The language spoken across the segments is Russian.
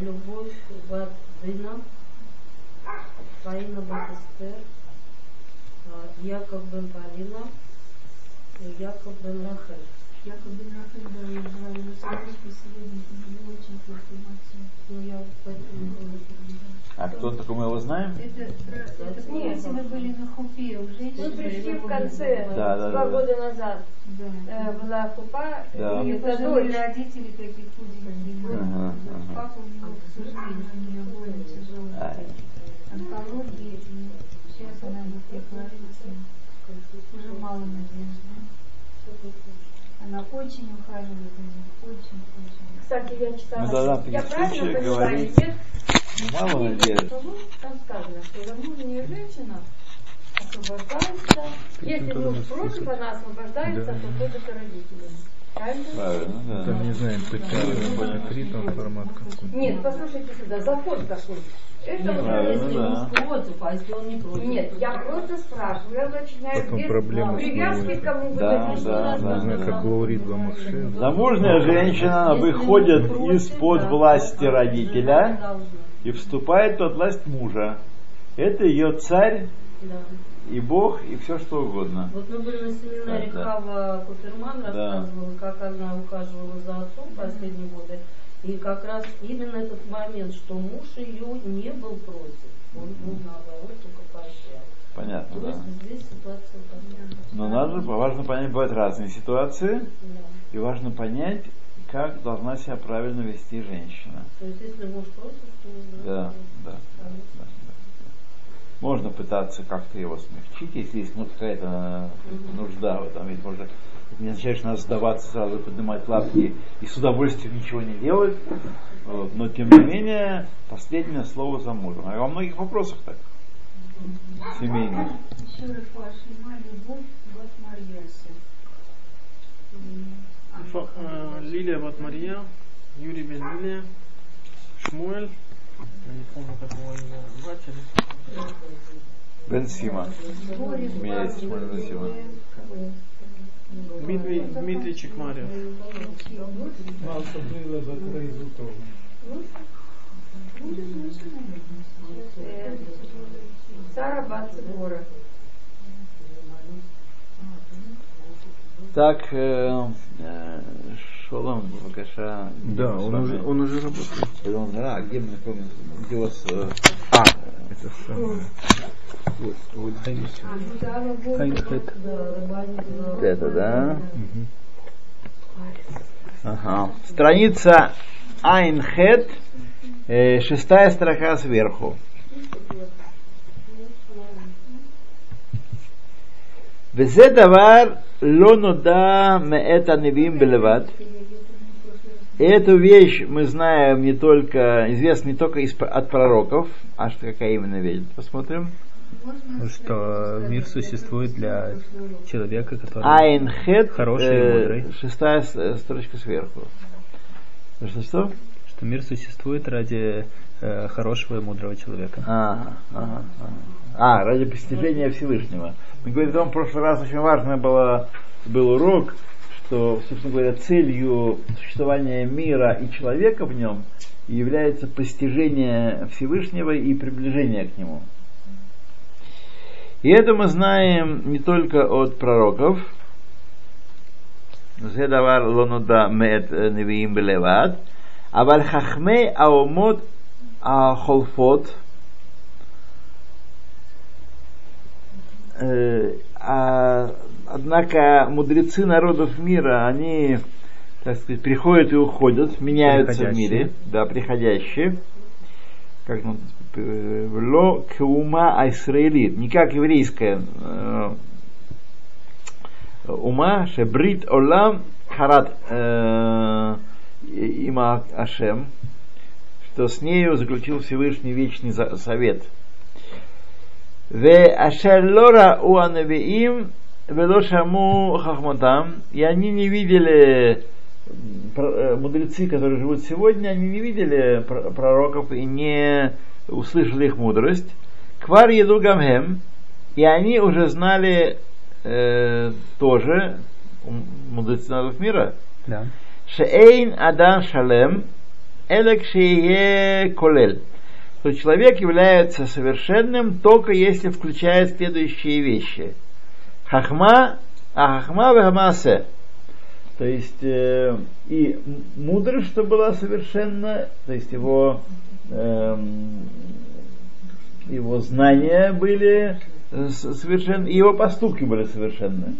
Любовь Бат Дына, Фаина Батестер, Яков бен Полина Яков бен Рахель. А кто такой мы его знаем? Это, это помните, мы были на хупе у женщин. Мы пришли в конце, Да, да, два да. года назад. Да. Э, Была хупа, Да. И это дочь. родители таких худеньких. Ага, ага. Папа у него, к сожалению, у нее более тяжелая Ай. онкология. И сейчас она вот. Уже мало надежды. Она очень ухаживает за ним. Очень, очень. Кстати, я читала. Ну, да, да, я правильно говорить- или нет? Ну, мало надежды. Там сказано, что замужняя женщина освобождается. Если муж против, она освобождается, то ходит к родителям. Правильно? Да. Там, не знаю, Правильно. п3 там формат какой-то. Нет, послушайте сюда, закон такой. Это Правильно, если да. против, а если он не против? Нет, я просто спрашиваю, я начинаю Потом без привязки к кому бы Да, да, да. Знаю, как Лаурит Ламуше. Замужняя женщина выходит из-под да, власти родителя и вступает под власть мужа. Это ее царь Да. И Бог, и все что угодно. Вот мы были на семинаре Да, да. Хава Куперман, рассказывала, как она ухаживала за отцом последние годы. И как раз именно этот момент, что муж ее не был против. Он был наоборот только поощрял. Понятно, То да. есть здесь ситуация такая. Но надо, важно понять, бывают разные ситуации, Да. и важно понять, как должна себя правильно вести женщина. То есть если муж против, то Да, да, да, да, да. Можно пытаться как-то его смягчить, если есть ну, какая-то нужда в этом. Ведь можно это не означает, что надо сдаваться сразу, поднимать лапки и с удовольствием ничего не делать. Вот. Но тем не менее, последнее слово за мужем. А во многих вопросах так. Семейных. Э, Лилия Бат Мария, Юрий Бен Лилия, Шмуэль, Бен Сима. Меня есть Шмуэль Бен Сима. Дмитрий, Дмитрий Чекмарев. Э, Сара Бацебора. Так, э, э, Шолом, Бакаша. Да, он уже, он уже работает. Он, а, где мы помним, где у вас... э, а, Это самое. Вот, вот здесь. Хайнхед. вот это, да? Ага. Страница Айнхед, э, шестая строка сверху. וזה דבר לא нуда מאת הנביאים בלבד. и эту вещь мы знаем не только, известно не только из, от пророков, а что какая именно вещь, посмотрим. Что мир существует для человека, который... Айнхед, Хороший и мудрый. шестая с- строчка сверху. Что, что? Что мир существует ради э, хорошего и мудрого человека. А, ага, ага. а, ради постижения Всевышнего. Мы говорили о том, в прошлый раз очень важно было, был урок, что, собственно говоря, целью существования мира и человека в нем является постижение Всевышнего и приближение к нему. И это мы знаем не только от пророков. זה דבר לא נודע מאת נביאים בלבד, אבל חכמי האומות החולפות, э, а, однако мудрецы народов мира, они, так сказать, приходят и уходят, меняются в мире, да, приходящие, как ну, ло кума айсраилит, не как еврейская э, ума, шебрит олам харат э, има Ашем, что с нею заключил Всевышний вечный совет. Ве ашер лора у анавиим вело шаму хахматам, и они не видели э, мудрецы, которые живут сегодня, они не видели пр- пророков и не услышали их мудрость. Квар еду гамхем, и они уже знали э, тоже, мудрецы народов мира, Да. Адан Шалем, Элекшие колель. То человек является совершенным только если включает следующие вещи. Хахма, а хахма в То есть э, и мудрость, что была совершенна, то есть его, э, его знания были совершенны, и его поступки были совершенны.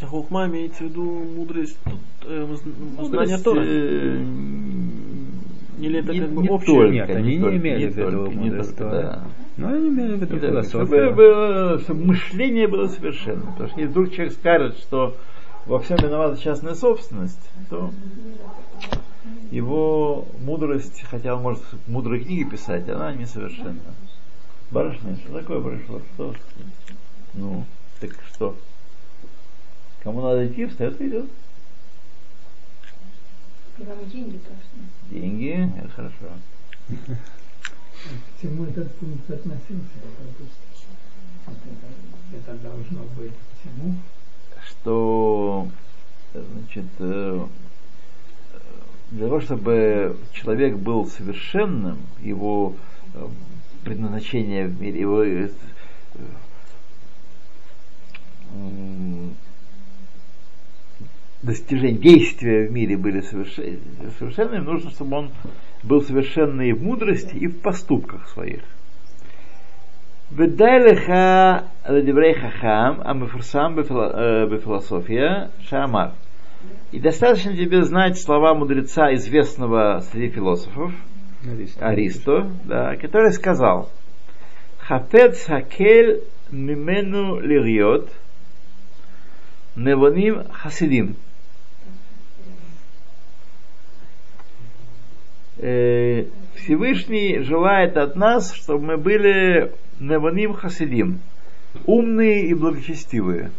А хухма имеется в виду мудрость, э, знание Тора? Э, Или это не, как бы не общее? только, Нет, они не только, имели не в виду не мудрость только, Да. Но они имели в виду Не только, чтобы, было- чтобы мышление было совершенно. Потому что если вдруг человек скажет, что во всем виновата частная собственность, то его мудрость, хотя он может мудрые книги писать, она несовершенна. Барышня, что такое пришло? Что? Ну, так что? Кому надо идти, встает и идет. Вам деньги должны. Деньги, это хорошо. К чему этот пункт относился? Это, должно быть к чему? что значит, э, для того, чтобы человек был совершенным, его э, предназначение в мире, его э, достижения, действия в мире были совершен- совершенными, нужно, чтобы он был совершенно и в мудрости, и в поступках своих. Ведайлиха хахам, а мы חכם המפורסם философия шамар. И достаточно тебе знать слова мудреца, известного среди философов, Аристо, Аристо да, который сказал «Хафец хакель мимену лирьот невоним хасидим» Всевышний желает от нас, чтобы мы были невоним хасидим, умные и благочестивые.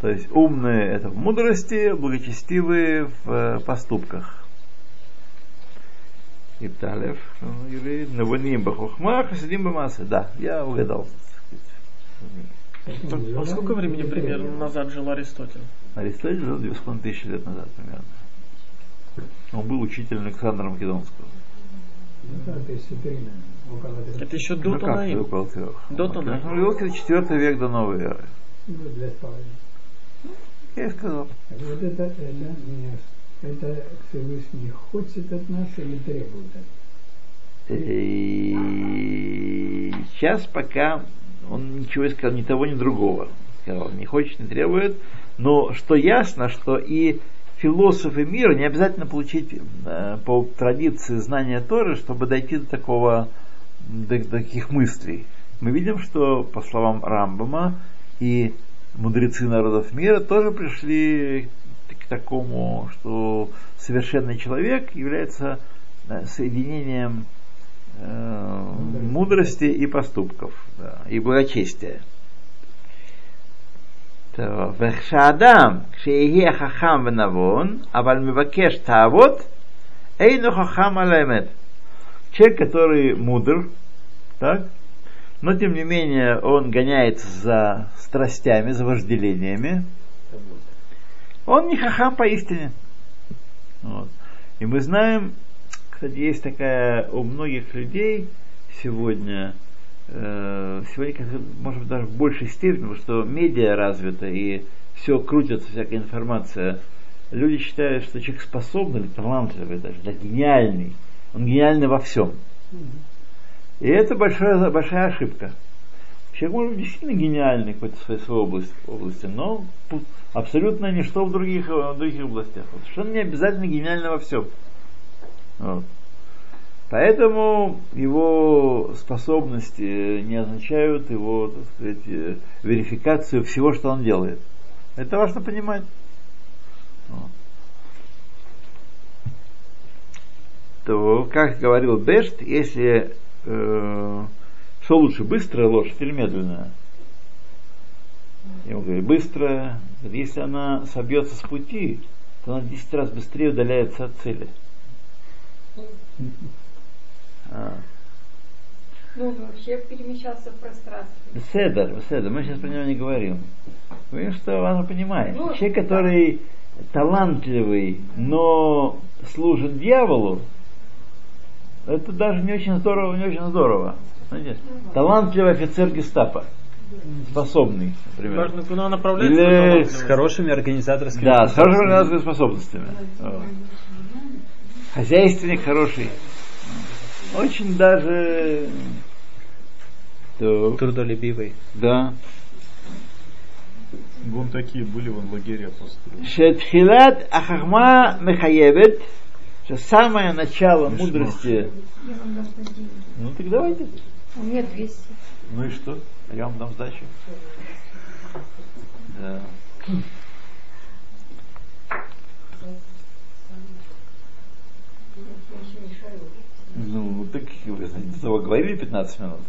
То есть умные это в мудрости, благочестивые в э, поступках. Ипталев, или Навоним Бахухма, Хасидим Бамасы. Да, я угадал. А сколько времени примерно назад жил Аристотель? Аристотель жил 2,5 тысячи лет назад примерно. Он был учителем Александра Македонского. Это еще до ну Танаим. До Танаим. Македонский 4 век до новой эры. Ну. Я и сказал. Вот это, это, не, это Всевышний хочет от нас или требует от нас? И сейчас пока он ничего не сказал, ни того, ни другого. Сказал, не хочет, не требует. Но что ясно, что и философы мира не обязательно получить э, по традиции знания Торы, чтобы дойти до такого, до, до таких мыслей. Мы видим, что по словам Рамбама и мудрецы народов мира тоже пришли к такому, что совершенный человек является э, соединением э, мудрости и поступков, да, и благочестия. טוב, וכשאדם, כשיהיה חכם ונבון, אבל מבקש תאוות, אינו חכם על האמת. Человек, который мудр, так, но тем не менее он гоняется за страстями, за вожделениями, он не хахам поистине. Вот. И мы знаем, кстати, есть такая у многих людей сегодня, э, сегодня, как, может быть, даже в большей степени, потому что медиа развита и все крутится, всякая информация. Люди считают, что человек способный талантливый даже, да, гениальный. Он гениальный во всем. И это большая, большая ошибка. Человек может быть действительно гениальный в какой-то своей, своей области, области, но абсолютно ничто в других, в других областях. Совершенно не обязательно гениально во всем. Вот. Поэтому его способности не означают его, так сказать, э, верификацию всего, что он делает. Это важно понимать. То, как говорил Бешт, если э, что лучше, быстрая лошадь или медленная? Я ему говорю, быстрая. Если она собьется с пути, то она 10 раз быстрее удаляется от цели. А. Ну, вообще перемещался в пространстве. Седер, Седер, мы сейчас про него не говорим. Говорим, что она понимает. Ну, Человек, который талантливый, но служит дьяволу, это даже не очень здорово, не очень здорово. Знаете, талантливый офицер гестапо, способный, например. Важно, куда направляется. Или. С хорошими организаторскими Да, с хорошими организаторскими способностями. Вот. Хозяйственник хороший. Очень даже... Так, трудолюбивый. да. Вон такие были вон лагеря построили. Шетхилат Ахахма Мехаевет, что самое начало мудрости. Я вам дам. Ну так давайте. У меня 200. Ну и что? Я вам дам сдачу. Да. Ну, так вы говорили 15 минут.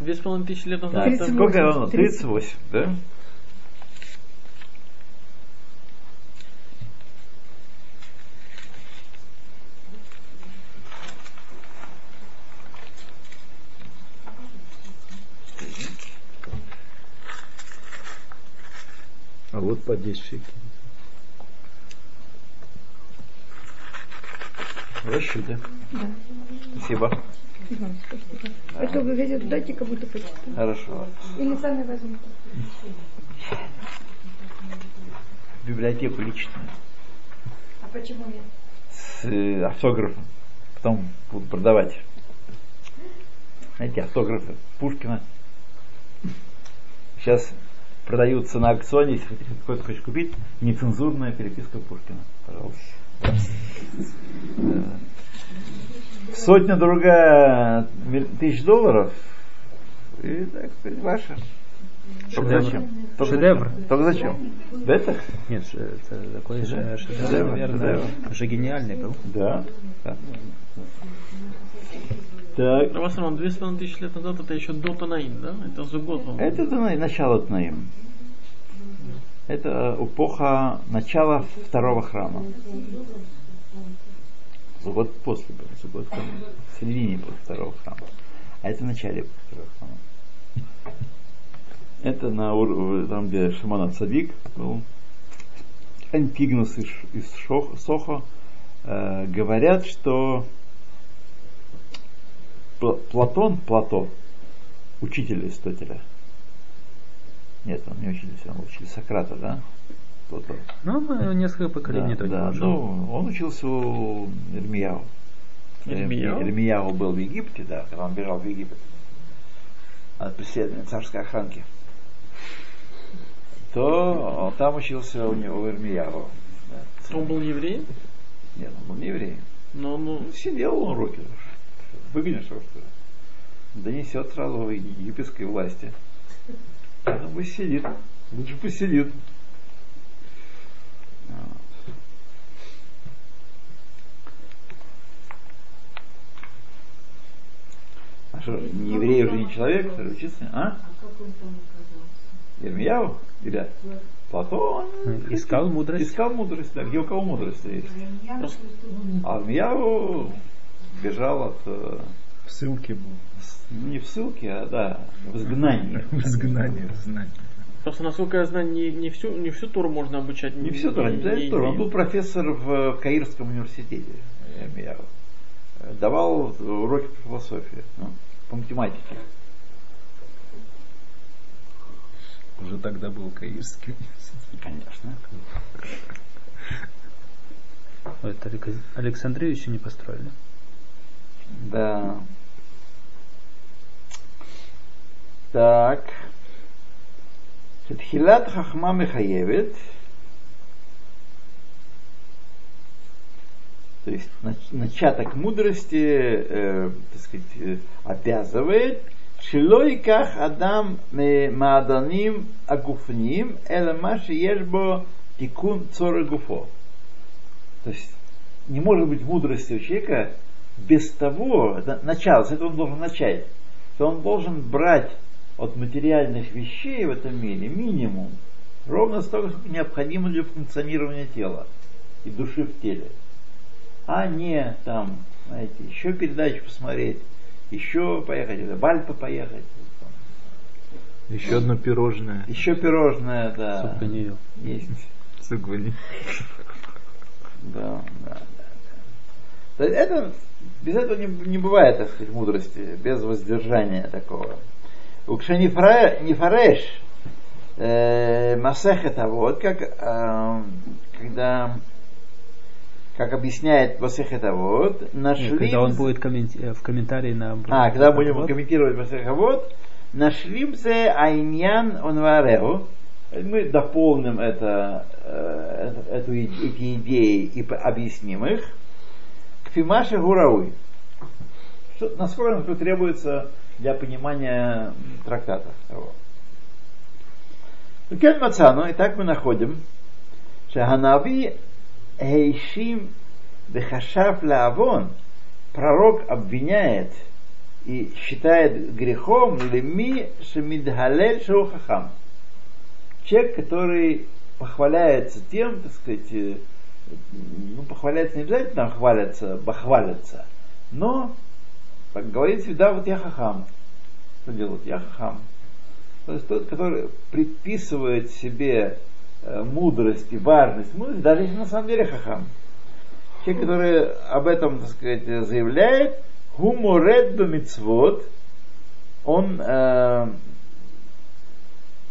Две с половиной тысячи лет Да, назад. это- сколько равно? 38, да? А вот по 10 шекелей. Хорошо, да? Спасибо. Вы газету дайте, как будто почитаю. Хорошо. Или сами возьмите. Библиотеку личную. А почему нет? С э, автографом. Потом будут продавать. Знаете, автографы Пушкина. Сейчас продаются на аукционе, если кто-то хочет купить, нецензурная переписка Пушкина. Пожалуйста. Да. Сотня другая миль- тысяч долларов. И так ваша. Только зачем? Только Шедевр. зачем? Только зачем? Это? Нет, это такой же шедевр, наверное, шедевр. уже гениальный был. Да. да. Так. Равасарман, две с половиной тысячи лет назад это еще до Танаим, да? Это за год. Это Танаим, начало Танаим. Это эпоха начала второго храма. За год после, был, за год в середине после второго храма. А это в начале второго храма. Это на ур- там, где Шимон Цадик был. Антигнус из, из Шох- Сохо э, говорят, что Пла- Платон, Плато, учитель Аристотеля, нет, он не учился, он учил Сократа, да? Платон. Ну, несколько поколений да, да, жил. ну, он учился у Ирмияу. Ирмияу? Ирмияу был в Египте, да, когда он бежал в Египет от преследования царской охранки. То он там учился у него у Ирмияу. Да. Он был еврей, Нет, он был не еврей. но ну, Ну, Сидел он уроки. Выгонишь его, что ли? Донесет сразу в египетской власти. Поэтому пусть сидит. Лучше пусть сидит. А что, не еврей уже не человек, что ли, учиться? А? Ирмияу? Или Платон? Искал мудрость. Искал мудрость, да. Где у кого мудрость есть? А Армияу бежал от э, В ссылке был. не в ссылке, а да, в изгнании. В изгнании, знание. просто насколько я знаю, не, не всю не всю туру можно обучать. Не все Тора, не не- Тора. Он не- был профессор в Каирском университете. Армияу. Давал уроки по философии, ну, по математике. Уже тогда был Каирский университет. Конечно. Это Алек- Александрию еще не построили. Да. Так. Тхилат хахма мехаевит. То есть нач- начаток мудрости, э, так сказать, э, обязывает Шилойках Адам Мааданим Агуфним Эламаши Ешбо Тикун Цора Гуфо. То есть не может быть мудрости у человека без того, начало, с этого он должен начать, что он должен брать от материальных вещей в этом мире минимум, ровно столько, сколько необходимо для функционирования тела и души в теле. А не там, знаете, еще передачу посмотреть, еще поехать, в Альпы поехать, там, Еще одно пирожное. Еще пирожное, да. Суканию. Есть. Суквани. Да, да, да. То есть это, без этого не, не бывает, так сказать, мудрости, без воздержания такого. Укша не фареш, э, масехета, вот как, э, когда как объясняет Басехета вот, нашли... Когда он будет комменти- э, в комментарии на... А, когда будем комментировать Басехета вот, нашли айньян онвареу, мы дополним это, э, эту, эти идеи и объясним их. К Фимаше Гурауи. Что, насколько нам требуется для понимания трактата. Ну, Кен Мацану, и так мы находим, что Ханави Эйшим Бехашав Лавон, пророк обвиняет и считает грехом леми шамидгалель шоухахам. Человек, который похваляется тем, так сказать, э, ну, похваляется не обязательно там хвалятся, бахвалятся, но, как говорится, да, вот я хахам. Что делают? Я хахам. То есть тот, который предписывает себе э, мудрость и важность мудрость, даже если на самом деле хахам. Человек, который об этом, так сказать, заявляет, хуморет мицвод, он э,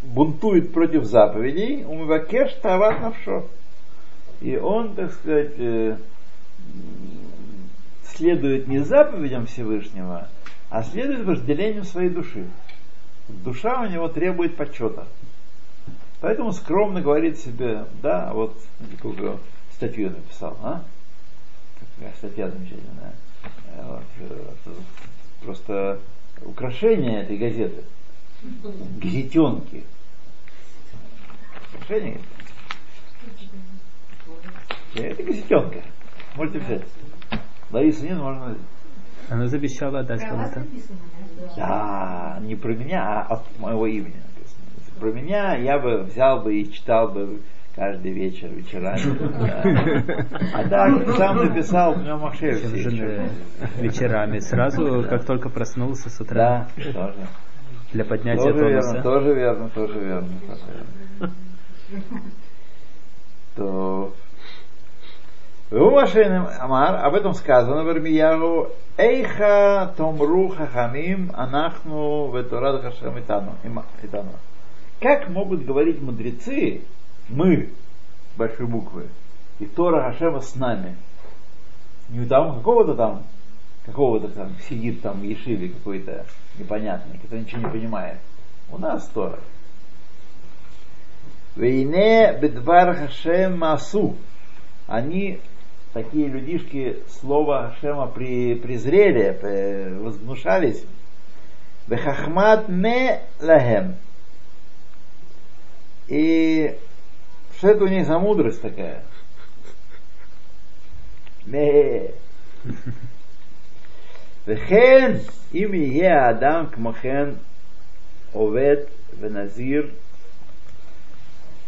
бунтует против заповедей, умывакеш тават навшо. И он, так сказать, э, следует не заповедям Всевышнего, а следует вожделению своей души. Душа у него требует почета. Поэтому скромно говорит себе, да, вот какую статью я написал, а? Какая статья замечательная. Вот, э, просто украшение этой газеты. Газетенки. Украшение. Это газетенка. Можете взять. Лариса нет, можно. Она завещала отдать кому-то. Да, не про меня, а от моего имени написано. Если про меня я бы взял бы и читал бы каждый вечер, вечерами. А так, сам написал, Чем же э, вечерами? Сразу, как только проснулся с утра Да, тоже. для поднятия Тоже верно, тонуса. тоже верно, тоже верно. тоже верно. То Амар, об этом сказано в Ирмияру, Эйха Томру Хахамим Анахну Ветурад Хашем Итану. Как могут говорить мудрецы, мы, большой буквы, и Тора Хашема с нами? Не там какого-то там, какого-то там сидит там в Ешиве какой-то непонятный, который ничего не понимает. У нас Тора. Вейне бедвар Хашем Масу. Они, такие людишки слово Шема при, презрели, э, возгнушались. Бехахмат не лахем. И что это у них за мудрость такая? Ме. Вехен им е адам к махен овет веназир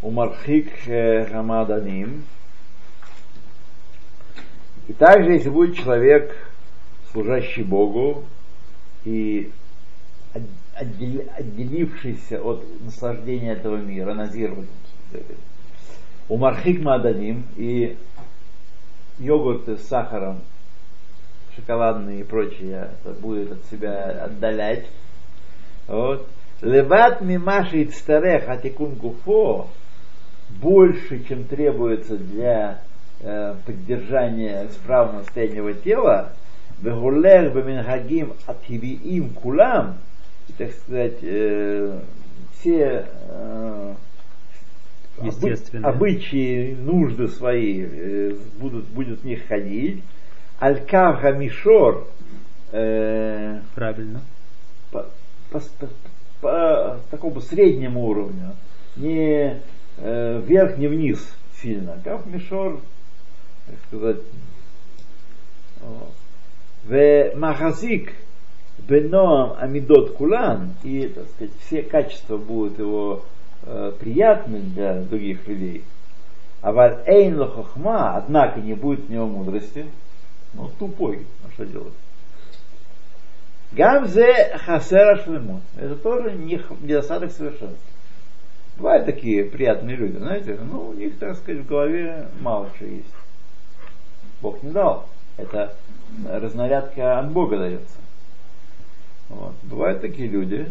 умархик э, хамаданим и также, если будет человек, служащий Богу и от- отдел- отделившийся от наслаждения этого мира, назир, у Мархик Маданим и йогурты с сахаром, шоколадные и прочее, это будет от себя отдалять. Вот. Леват мимаши ицтарех атикун гуфо больше, чем требуется для э, поддержания исправного состояния тела, вегулех беминхагим атхивиим кулам, так сказать, э, все э, обычаи, нужды свои э, будут, будет в них ходить. Аль-Кавха Мишор э, Правильно. по, по, по- по такому среднему уровню, не э, вверх, не вниз сильно. Кав Мишор, так сказать, в Махазик Беноам Амидот Кулан, и, так сказать, все качества будут его э, приятны для других людей. А валь эйн лохохма, однако не будет у него мудрости, ну, тупой, а что делать? Гамзе хасера шлемут. Это тоже не недостаток совершенства. Бывают такие приятные люди, знаете, ну, у них, так сказать, в голове мало чего есть. Бог не дал. Это разнарядка от Бога дается. Вот. Бывают такие люди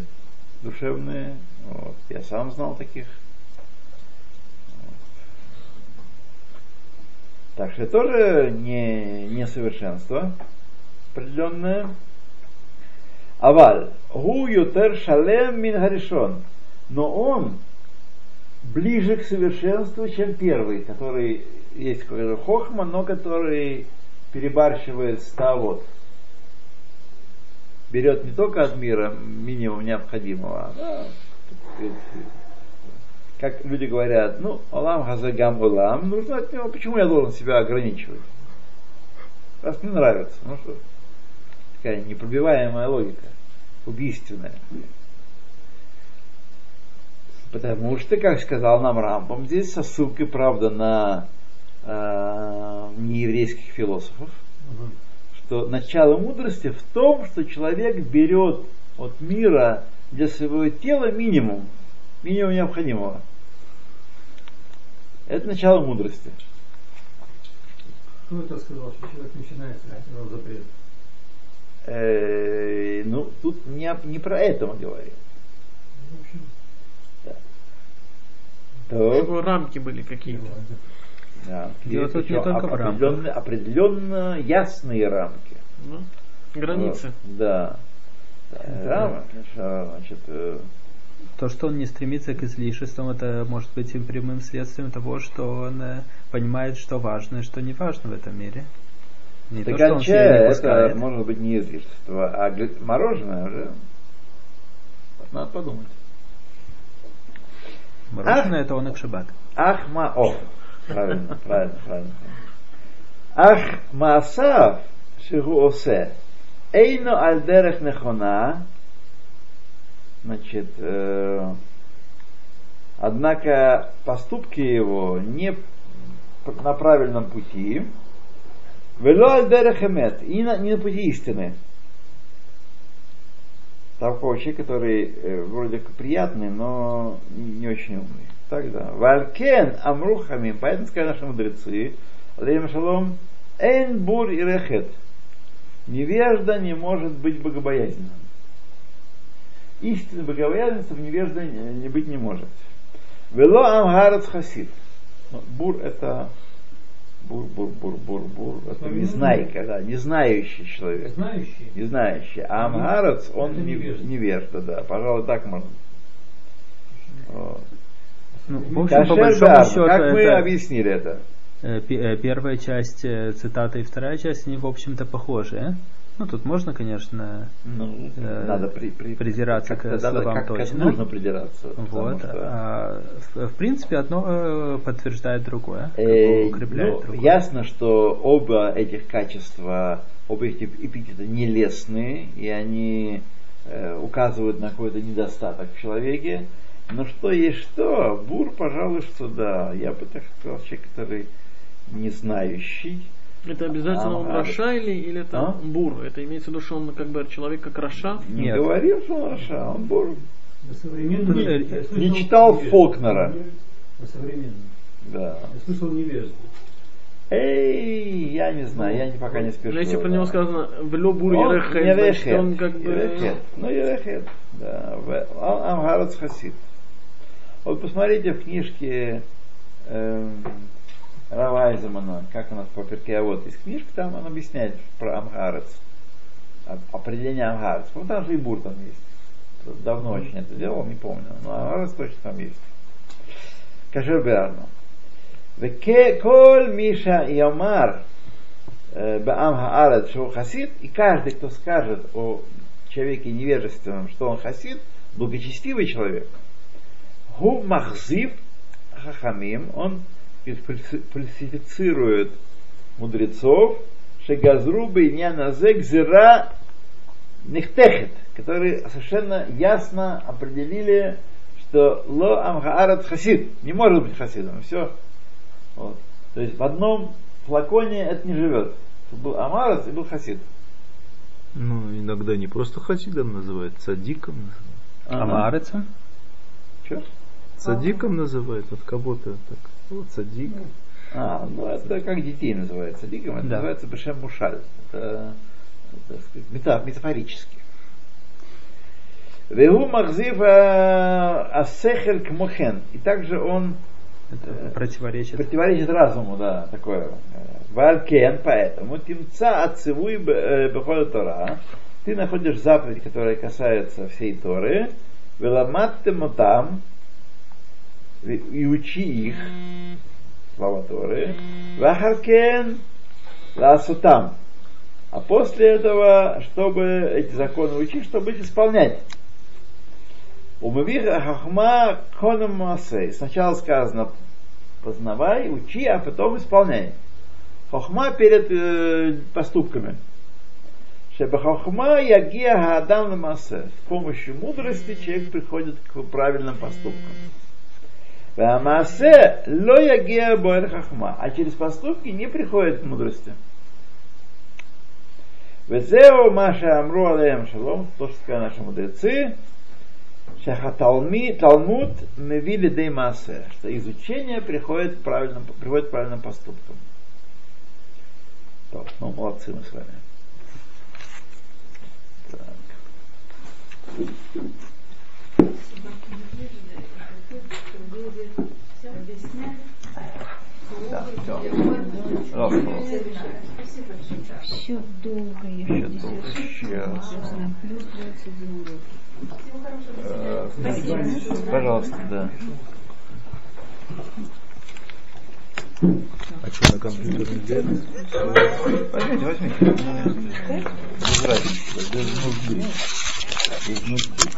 душевные. Вот. Я сам знал таких. Вот. Так что тоже не несовершенство определенное. Аваль, гу ютер шалем мин харишон. Но он ближе к совершенству, чем первый, который есть какой-то хохма, но который перебарщивает с тавод. Берет не только от мира минимум необходимого, а, как люди говорят, ну, Алам Хазагам Улам, нужно от него, почему я должен себя ограничивать? Раз мне нравится, ну что, такая непробиваемая логика, убийственная. Потому что, как сказал нам Рамбам, здесь со ссылкой, правда, на э, нееврейских философов, что начало мудрости в том, что человек берет от мира для своего тела минимум, минимум необходимого. Это начало мудрости. Кто это сказал, что человек начинает от запрет? Э, ну, тут не, не про это мы говорим. В общем, Так. Чтобы рамки были какие-то. Да. Дело тут не только в рамках. определенно, определенно ясные рамки. Ну, границы. Вот, Да. Да, рамки, что, значит, э, То, что он не стремится к излишествам, это может быть и прямым следствием того, что он э, понимает, что важно и что не важно в этом мире. Не то, что он это может быть не излишество, а мороженое уже надо подумать. Мороженое это он шаббат. Ахма, о, правильно, правильно, правильно. Ах маасав шигу осе, эйно аль дерех нехона, значит, э, однако поступки его не на правильном пути, вело аль дерех эмет, и на- не на пути истины. Такой человек, который э, вроде как приятный, но не очень умный. Тогда. Валькен амрухами, поэтому сказали наши мудрецы, алейхим шалом, эйн бур и рехет. Невежда не может быть богобоязненным. Истинный богобоязненство в невежде не быть не может. Вело амгарец хасид. Ну, Бур это бур, бур, бур, бур, бур. Это не знайка, да, не знающий человек. знающий, Не знающий. А амгарец, он невежда. невежда, да. Пожалуй, так можно. Вот. Ну, в общем, по Кашер большому бар. счету, Как мы это, объяснили это? э, э, первая часть э, цитаты и вторая часть, они, в общем-то, похожи. э? Ну, тут можно, конечно, Ну, Э, надо при, при- придираться к надо- словам как-то точно. нужно придираться. вот. что, А, в, в принципе, одно подтверждает другое, как э, укрепляет ну, другое. ясно, что оба этих качества, оба этих эпитета нелестные, и они э, указывают на какой-то недостаток в человеке. Но что есть что, Бур, пожалуй, что да. Я бы так сказал, человек, который не знающий. Это обязательно он Ага. Раша или, или это А? Бур? Это имеется в виду, что он как бы человек как Раша? Не Нет. говорил, что он Раша, он Бур. Не- не читал невежда. Фолкнера. На современном. Да. Я слышал невежду. Эй, я не знаю, я не, пока не спешу. Но если про него да. сказано «Влё Бур Он Ерехет», он как бы... Ерехет. Ну, Ерехет, да. В- Он Амгарец Хасид. Вот посмотрите в книжке эм, э, Равайзамана, как у нас по Перкеавод есть книжка, там он объясняет про Амхарец, определение Амхарец. Вот там же и Бур там есть. Давно очень это делал, не помню, но Амхарец точно там есть. Кашер Берарно. Коль Миша и Амар э, Баам Хаарет Шоу Хасид, и каждый, кто скажет о человеке невежественном, что он хасид, благочестивый человек – гу махзив хахамим, он фальси- фальсифицирует мудрецов, шегазру бейняназе гзира нехтехет, которые совершенно ясно определили, что ло амхаарат хасид, не может быть хасидом, все. Вот. То есть в одном флаконе это не живет. Был амарат и был хасид. Ну, иногда не просто хасидом называют, цадиком называют. А Маарецом? Что? Цадиком называют, от кого-то так. Вот цадик. А, ну это как детей называется. Цадиком это Да. называется Бешем Мушаль. Это, так сказать, мета- метафорически. Вегу махзив э, асехель кмохен. И также он Это противоречит. противоречит разуму, да, такое. Валькен, поэтому тимца отцевуй бехода Тора. Ты находишь заповедь, которая касается всей Торы. Веламатте там и учи их, слова Торы. Вахаркен ласутам. А после этого, чтобы эти законы учить, чтобы их исполнять. Умывих хахма конам масей. Сначала сказано познавай, учи, а потом исполняй. Хохма перед э, поступками. Чтобы хохма ягия гадам масе. С помощью мудрости человек приходит к правильным поступкам. Масе ло ягия боэль хохма. А через поступки не приходит мудрости. Везео Маша Амру Алеем Шалом, то, что сказали наши мудрецы, Шахаталми, Талмуд Мевили Дей Масе, что изучение приходит правильным, приводит к правильным поступкам. Так, ну, молодцы мы с вами. Так. Да, все. Все долго Еще долго, сейчас. Плюс 21 урок. Э, Пожалуйста, да. А что на компьютере нельзя? Возьмите, возьмите. Без разницы. Без нужды. Без нужды.